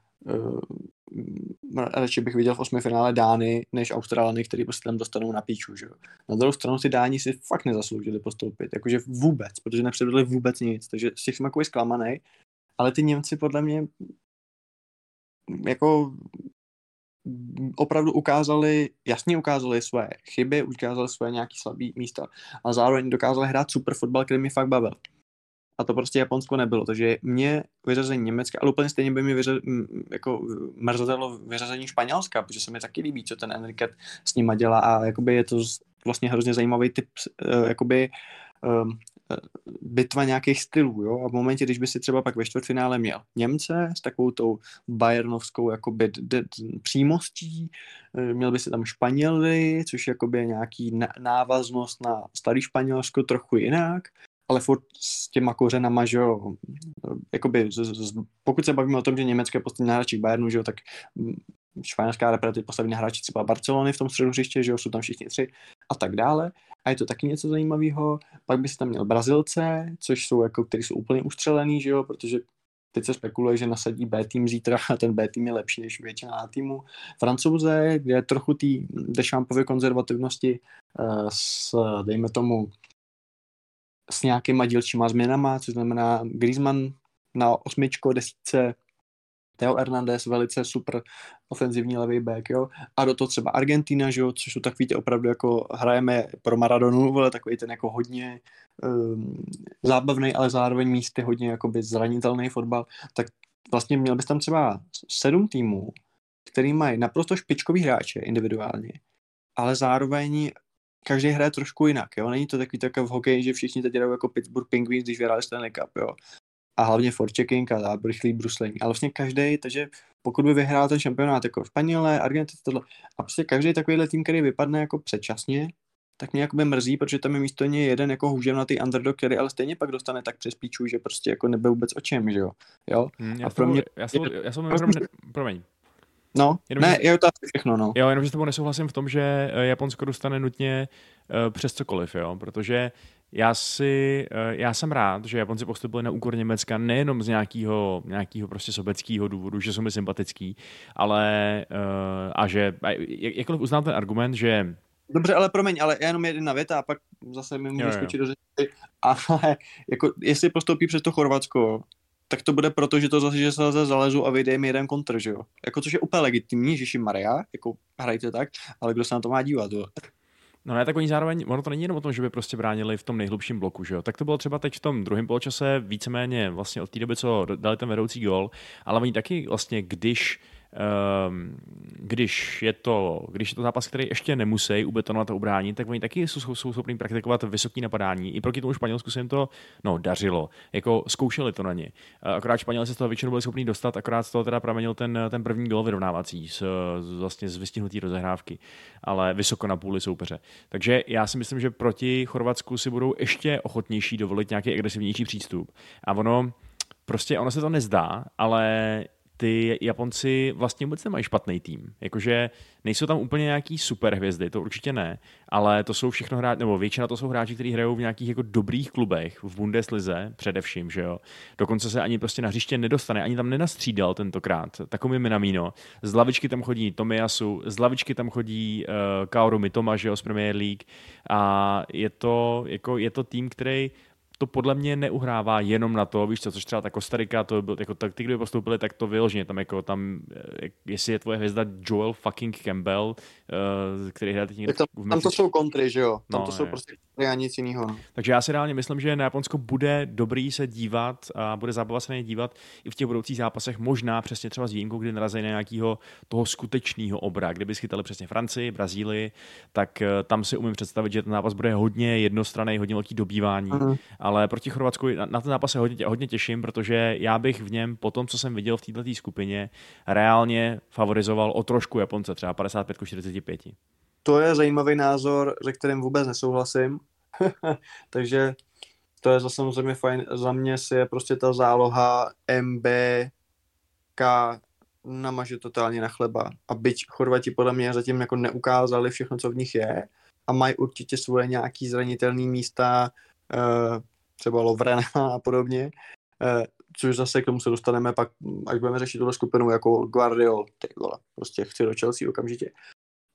radši bych viděl v osmi finále Dány než Australany, který prostě tam dostanou na píču, že. Na druhou stranu si Dáni si fakt nezasloužili postoupit, jakože vůbec, protože nepředvedli vůbec nic, takže z těch jsem jako zklamaný, ale ty Němci podle mě jako opravdu ukázali, jasně ukázali své chyby, ukázali své nějaké slabé místa a zároveň dokázali hrát super fotbal, který mě fakt bavil a to prostě Japonsko nebylo. Takže mě vyřazení Německa, ale úplně stejně by mi vyře, jako mrzelo vyřazení Španělska, protože se mi taky líbí, co ten Enrique s nima dělá a jakoby je to vlastně hrozně zajímavý typ uh, jakoby um, bitva nějakých stylů, jo, a v momentě, když by si třeba pak ve čtvrtfinále měl Němce s takovou tou Bayernovskou jakoby d- d- přímostí, eh, měl by si tam Španěly, což jakoby je nějaký návaznost na starý Španělsko trochu jinak, ale furt s těma kořenama, že jo, jakoby, z, z, pokud se bavíme o tom, že Německo je poslední hráči Bayernu, že jo, tak španělská reprezentace postaví na hráči třeba Barcelony v tom středu hřiště, že jo, jsou tam všichni tři a tak dále. A je to taky něco zajímavého. Pak by si tam měl Brazilce, což jsou jako, který jsou úplně ustřelený, že jo, protože teď se spekuluje, že nasadí B tým zítra a ten B tým je lepší než většina A týmu. Francouze, kde je trochu té Dešampovy konzervativnosti uh, s, dejme tomu, s nějakýma dílčíma změnama, což znamená Griezmann na osmičko, desítce, Teo Hernandez, velice super ofenzivní levý back, jo. A do toho třeba Argentina, že jo, což jsou takový ty opravdu jako hrajeme pro Maradonu, ale takový ten jako hodně um, zábavný, ale zároveň místy hodně jakoby zranitelný fotbal, tak vlastně měl bys tam třeba sedm týmů, který mají naprosto špičkový hráče individuálně, ale zároveň každý hraje trošku jinak, jo. Není to takový tak v hokeji, že všichni teď jdou jako Pittsburgh Penguins, když vyhráli Stanley Cup, jo a hlavně forechecking a rychlý bruslení. Ale vlastně každý, takže pokud by vyhrál ten šampionát jako Španělé, Argentina, tohle, a prostě každý takovýhle tým, který vypadne jako předčasně, tak mě jakoby mrzí, protože tam je místo něj jeden jako na ty underdog, který ale stejně pak dostane tak přes píčů, že prostě jako nebyl vůbec o čem, že jo. jo? Hmm, já a pro mě... Já jsem, já jsem, promiň. No, jenom, ne, že, je to všechno, no. Jo, jenom, že s tebou nesouhlasím v tom, že eh, Japonsko dostane nutně uh, přes cokoliv, jo, protože já si, uh, já jsem rád, že Japonci postupili na úkor Německa nejenom z nějakého, nějakého prostě sobeckého důvodu, že jsou mi sympatický, ale uh, a že, jakkoliv uznám ten argument, že Dobře, ale promiň, ale jenom jedna věta a pak zase mi můžu skočit do řeči. Ale jako, jestli postoupí přes to Chorvatsko, tak to bude proto, že to zase, že se zase zalezu a vyjde jim jeden kontr, že jo? Jako, což je úplně legitimní, Ježíši Maria, jako hrajte tak, ale kdo se na to má dívat, jo? No ne, tak oni zároveň, ono to není jenom o tom, že by prostě bránili v tom nejhlubším bloku, že jo? Tak to bylo třeba teď v tom druhém poločase víceméně vlastně od té doby, co dali ten vedoucí gol, ale oni taky vlastně, když když je to, když je to zápas, který ještě nemusí ubetonovat a ubránit, tak oni taky jsou, jsou schopni praktikovat vysoký napadání. I proti tomu Španělsku se jim to no, dařilo. Jako zkoušeli to na ně. Akorát Španělé se z toho většinou byli schopni dostat, akorát z toho teda pramenil ten, ten první gol vyrovnávací z, z, vlastně z vystihnutý rozehrávky, ale vysoko na půli soupeře. Takže já si myslím, že proti Chorvatsku si budou ještě ochotnější dovolit nějaký agresivnější přístup. A ono, prostě ono se to nezdá, ale ty Japonci vlastně vůbec nemají špatný tým. Jakože nejsou tam úplně nějaký super hvězdy, to určitě ne, ale to jsou všechno hráči, nebo většina to jsou hráči, kteří hrajou v nějakých jako dobrých klubech, v Bundeslize především, že jo. Dokonce se ani prostě na hřiště nedostane, ani tam nenastřídal tentokrát. Takový Minamino. Z lavičky tam chodí Tomiyasu, z lavičky tam chodí uh, Kaoru Mitoma, že jo, z Premier League a je to, jako, je to tým, který to podle mě neuhrává jenom na to, víš co, což třeba ta Kostarika, to byl, jako tak ty, kdo postoupili, tak to vyloženě tam jako tam, eh, jestli je tvoje hvězda Joel fucking Campbell, který hraje teď někde tam, v tam to jsou kontry, že jo, tam no, to jsou je. prostě kontry a nic jiného. Takže já si reálně myslím, že na Japonsko bude dobrý se dívat a bude zábava se na ně dívat i v těch budoucích zápasech, možná přesně třeba s výjimkou, kdy narazí na nějakého toho skutečného obra, kdyby schytali přesně Francii, Brazílii, tak uh, tam si umím představit, že ten zápas bude hodně jednostranný, hodně velký dobývání, uh-huh ale proti Chorvatsku na ten zápas se hodně, hodně těším, protože já bych v něm po tom, co jsem viděl v této skupině, reálně favorizoval o trošku Japonce, třeba 55 45. To je zajímavý názor, se kterým vůbec nesouhlasím. Takže to je zase samozřejmě fajn. Za mě si je prostě ta záloha MBK namaže totálně na chleba. A byť Chorvati podle mě zatím jako neukázali všechno, co v nich je a mají určitě svoje nějaký zranitelné místa, eh, třeba Lovrena a podobně, eh, což zase k tomu se dostaneme pak, až budeme řešit tuhle skupinu jako Guardiol, ty vole, prostě chci do Chelsea okamžitě.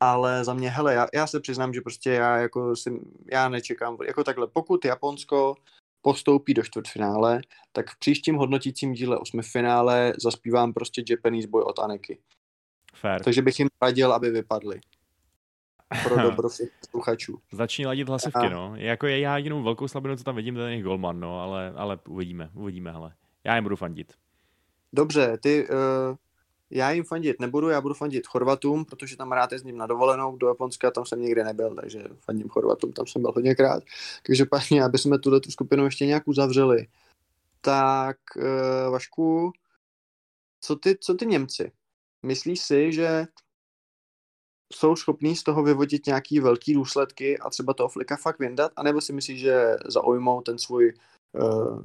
Ale za mě, hele, já, já se přiznám, že prostě já jako si, já nečekám, jako takhle, pokud Japonsko postoupí do čtvrtfinále, tak v příštím hodnotícím díle finále zaspívám prostě Japanese Boy od Aneky. Fair. Takže bych jim radil, aby vypadli pro dobro všech sluchačů. Začni ladit hlasivky, no. Jako je já jedinou velkou slabinu, co tam vidím, ten je Golman, no, ale, ale uvidíme, uvidíme, hele. Já jim budu fandit. Dobře, ty uh, já jim fandit nebudu, já budu fandit Chorvatům, protože tam rád jezdím na dovolenou do Japonska, tam jsem nikdy nebyl, takže fandím Chorvatům, tam jsem byl hodněkrát. Každopádně, aby jsme tuhle tu skupinu ještě nějak uzavřeli, tak uh, Vašku, co ty, co ty Němci? Myslíš si, že jsou schopní z toho vyvodit nějaký velký důsledky a třeba toho flika fakt vyndat, anebo si myslíš, že zaujmou ten svůj uh,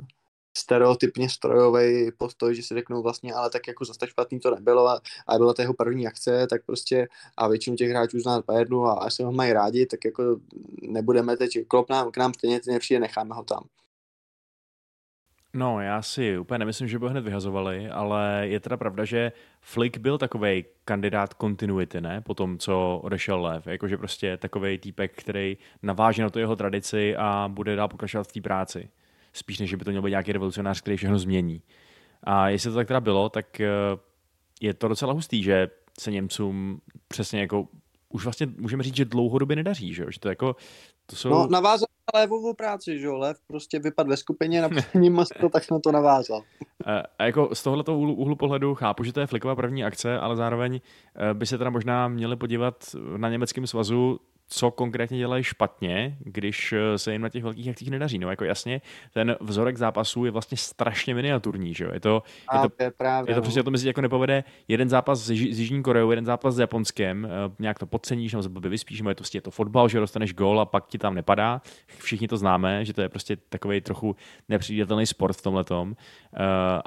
stereotypně strojový postoj, že si řeknou vlastně, ale tak jako zase tak špatný to nebylo a, a byla to jeho první akce, tak prostě a většinu těch hráčů zná Bayernu a asi ho mají rádi, tak jako nebudeme teď, klop nám, k nám stejně nepřijde, necháme ho tam. No, já si úplně nemyslím, že by ho hned vyhazovali, ale je teda pravda, že Flick byl takový kandidát kontinuity, ne? Po tom, co odešel Lev. Jakože prostě takový týpek, který naváže na to jeho tradici a bude dál pokračovat v té práci. Spíš než by to měl být nějaký revolucionář, který všechno změní. A jestli to tak teda bylo, tak eh, je to docela hustý, že se Němcům přesně jako už vlastně můžeme říct, že dlouhodobě nedaří, že, že to jako to jsou... No, navázal na Levovou práci, že jo, Lev prostě vypadl ve skupině na posledním mastu, tak na to navázal. A, jako z tohoto úhlu, úhlu pohledu chápu, že to je Flicková první akce, ale zároveň eh, by se teda možná měli podívat na německém svazu, co konkrétně dělají špatně, když eh, se jim na těch velkých akcích nedaří. No jako jasně, ten vzorek zápasů je vlastně strašně miniaturní, že jo? Je to, je to, je, právě, je to no. přesně o tom, jestli jako nepovede jeden zápas s, Již- s Jižní Koreou, jeden zápas s Japonskem, eh, nějak to podceníš, nebo se blbě vyspíš, je to prostě je to fotbal, že dostaneš gól a pak ti tam nepadá. Všichni to známe, že to je prostě takový trochu nepředvídatelný sport v tomhletom, uh,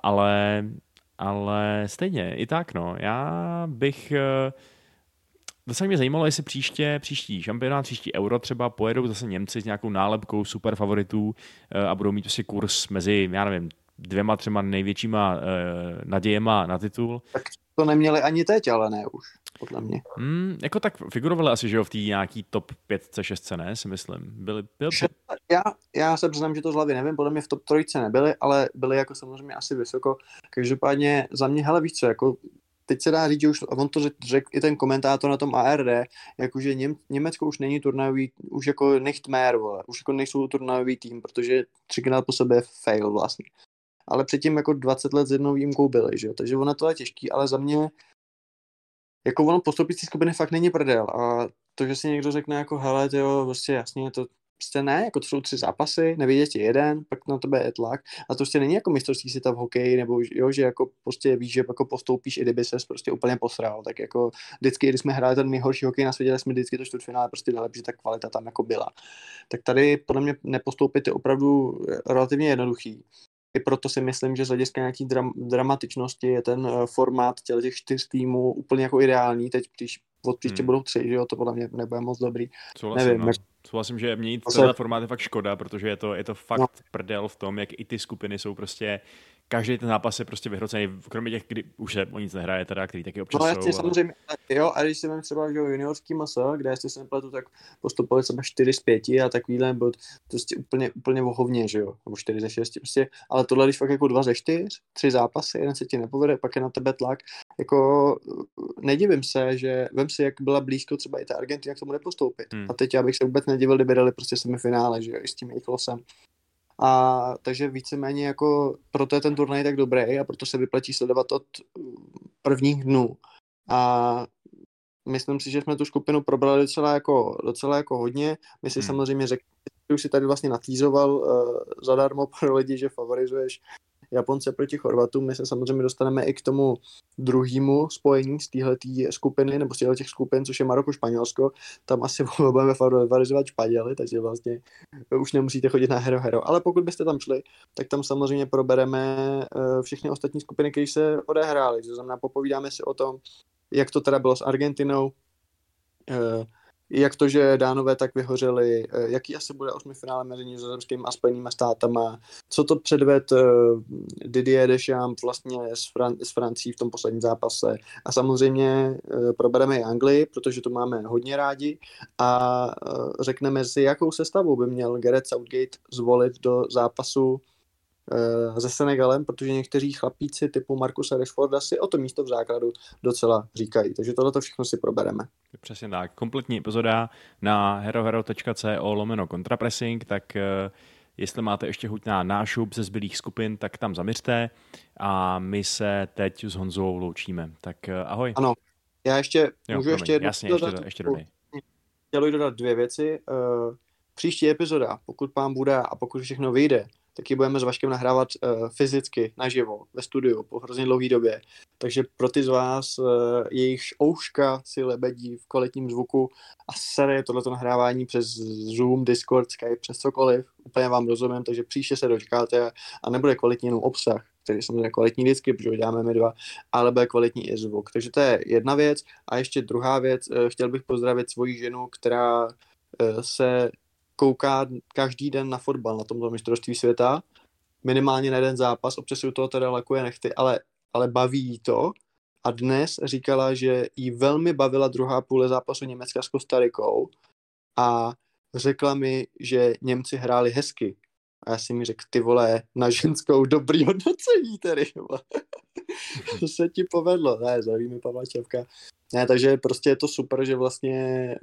ale ale stejně, i tak, no. Já bych uh, Docela mě zajímalo, jestli příště, příští šampionát, příští euro třeba pojedou zase Němci s nějakou nálepkou super favoritů eh, a budou mít prostě kurz mezi, já nevím, dvěma, třema největšíma uh, nadějema na titul. Tak to neměli ani teď, ale ne už, podle mě. Hmm, jako tak figurovali asi, že jo, v té nějaký top 5, 6, ne, si myslím. Byli, byl, Já, já se přiznám, že to z hlavy nevím, podle mě v top trojce nebyli, ale byli jako samozřejmě asi vysoko. Každopádně za mě, hele, víš co, jako teď se dá říct, že už, on to řekl řek i ten komentátor na tom ARD, jakože Něm, Německo už není turnajový, už jako nicht mehr, vole, už jako nejsou turnajový tým, protože třikrát po sobě fail vlastně. Ale předtím jako 20 let s jednou výjimkou byli, že jo, takže ono to je těžký, ale za mě jako ono postoupit z skupiny fakt není prdel a to, že si někdo řekne jako hele, jo, prostě jasně, to prostě ne, jako to jsou tři zápasy, nevidět ti jeden, pak na tebe je tlak a to prostě není jako mistrovství světa v hokeji, nebo jo, že jako prostě víš, že jako postoupíš, i kdyby ses prostě úplně posral, tak jako vždycky, když jsme hráli ten nejhorší hokej na světě, tak jsme vždycky to čtvrtfinále prostě dali, že ta kvalita tam jako byla. Tak tady podle mě nepostoupit je opravdu relativně jednoduchý. I proto si myslím, že z hlediska nějaký dram, dramatičnosti je ten uh, formát těch, těch čtyř týmů úplně jako ideální. Teď, když od příště Hmm. budou tři, že jo, to podle mě nebude moc dobrý. souhlasím, nevím, no. jak- souhlasím, že měnit Zase- tenhle formát je fakt škoda, protože je to, je to fakt No. prdel v tom, jak i ty skupiny jsou prostě každý ten zápas je prostě vyhrocený, kromě těch, kdy už se o nic nehraje, teda, který taky občas No jsou. jasně, ale- samozřejmě, jo, a když si vím třeba, že juniorský masa, kde jestli se nepletu, tak postupovali třeba 4 z 5 a takovýhle byl prostě úplně, úplně vohovně, že jo, nebo 4 ze 6, prostě, ale tohle, když fakt jako 2 ze 4, tři zápasy, jeden se ti nepovede, pak je na tebe tlak, jako nedivím se, že vem si, jak byla blízko třeba i ta Argentina k tomu nepostoupit. Hmm. A teď já bych se vůbec nedivil, kdyby dali prostě semifinále, že jo, i s tím jejich losem. A takže víceméně jako proto je ten turnaj tak dobrý a proto se vyplatí sledovat od mm, prvních dnů. A myslím si, že jsme tu skupinu probrali docela jako, docela jako hodně. My si Hmm. hmm. samozřejmě řekli, že už si tady vlastně natýzoval uh, zadarmo pro lidi, že favorizuješ Japonce proti Chorvatům. My se samozřejmě dostaneme i k tomu druhému spojení z téhletý skupiny, nebo z těchto těch skupin, což je Maroko-Španělsko. Tam asi budeme favorizovat Španěli, takže vlastně už nemusíte chodit na Hero Hero. Ale pokud byste tam šli, tak tam samozřejmě probereme eh, všechny ostatní skupiny, které se odehrály. To znamená, popovídáme si o tom, jak to teda bylo s Argentinou, eh, jak to, že Dánové tak vyhořeli, eh, jaký asi bude osmi finále mezi nizozemským a spojenými státama, co to předved eh, Didier Deschamps vlastně s, Fran- s Francií v tom posledním zápase. A samozřejmě eh, probereme i Anglii, protože to máme hodně rádi a řekneme si, jakou sestavu by měl Gareth Southgate zvolit do zápasu se Senegalem, protože někteří chlapíci typu Markusa Rashforda si o to místo v základu docela říkají. Takže tohle všechno si probereme. Přesně tak. Kompletní epizoda na herohero.co lomeno kontrapressing, tak eh, Jestli máte ještě chuť na nášup ze zbylých skupin, tak tam zaměřte a my se teď s Honzou loučíme. Tak eh, ahoj. Ano, já ještě, Jo, můžu promiň, ještě jednu jasně, dodat? ještě, do- ještě dodej. chtěl dodat dvě věci. Příští epizoda, pokud pán bude a pokud všechno vyjde, tak ji budeme s Vaškem nahrávat uh, fyzicky, naživo, ve studiu, po hrozně dlouhé době. Takže pro ty z vás, uh, jejichž ouška si lebedí v kvalitním zvuku a sere tohleto nahrávání přes Zoom, Discord, Skype, přes cokoliv, úplně vám rozumím, takže příště se dočkáte a nebude kvalitní jenom obsah, který samozřejmě kvalitní vždycky, protože děláme my dva, ale bude kvalitní i zvuk. Takže to je jedna věc. A ještě druhá věc, eh, chtěl bych pozdravit svoji ženu, která se kouká každý den na fotbal na tomto mistrovství světa, minimálně na jeden zápas, občas si u toho teda lakuje nechty, ale, ale baví jí to. A dnes říkala, že jí velmi bavila druhá půle zápasu Německa s Kostarikou a řekla mi, že Němci hráli hezky. A já si mi řekl, ty vole, na ženskou dobrý hodnocení tedy. to se ti povedlo. Ne, zaví mi Pavla Čevka. Ne, takže prostě je to super, že vlastně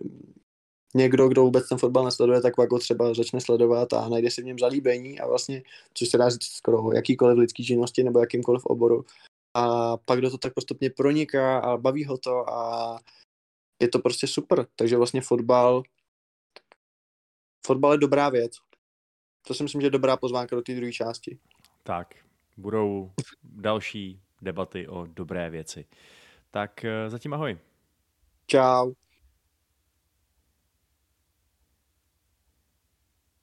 někdo, kdo vůbec ten fotbal nesleduje, tak pak ho třeba začne sledovat a najde si v něm zalíbení a vlastně, což se dá říct skoro o jakýkoliv lidský činnosti nebo jakýmkoliv oboru. A pak do to tak postupně proniká a baví ho to a je to prostě super. Takže vlastně fotbal fotbal je dobrá věc. To si myslím, že je dobrá pozvánka do té druhé části. Tak, budou další debaty o dobré věci. Tak eh, zatím ahoj. Čau.